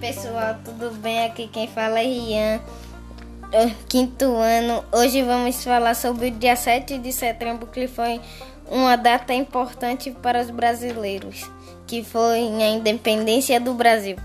pessoal, tudo bem? Aqui quem fala é Rian, quinto ano. Hoje vamos falar sobre o dia 7 de setembro, que foi uma data importante para os brasileiros, que foi a independência do Brasil.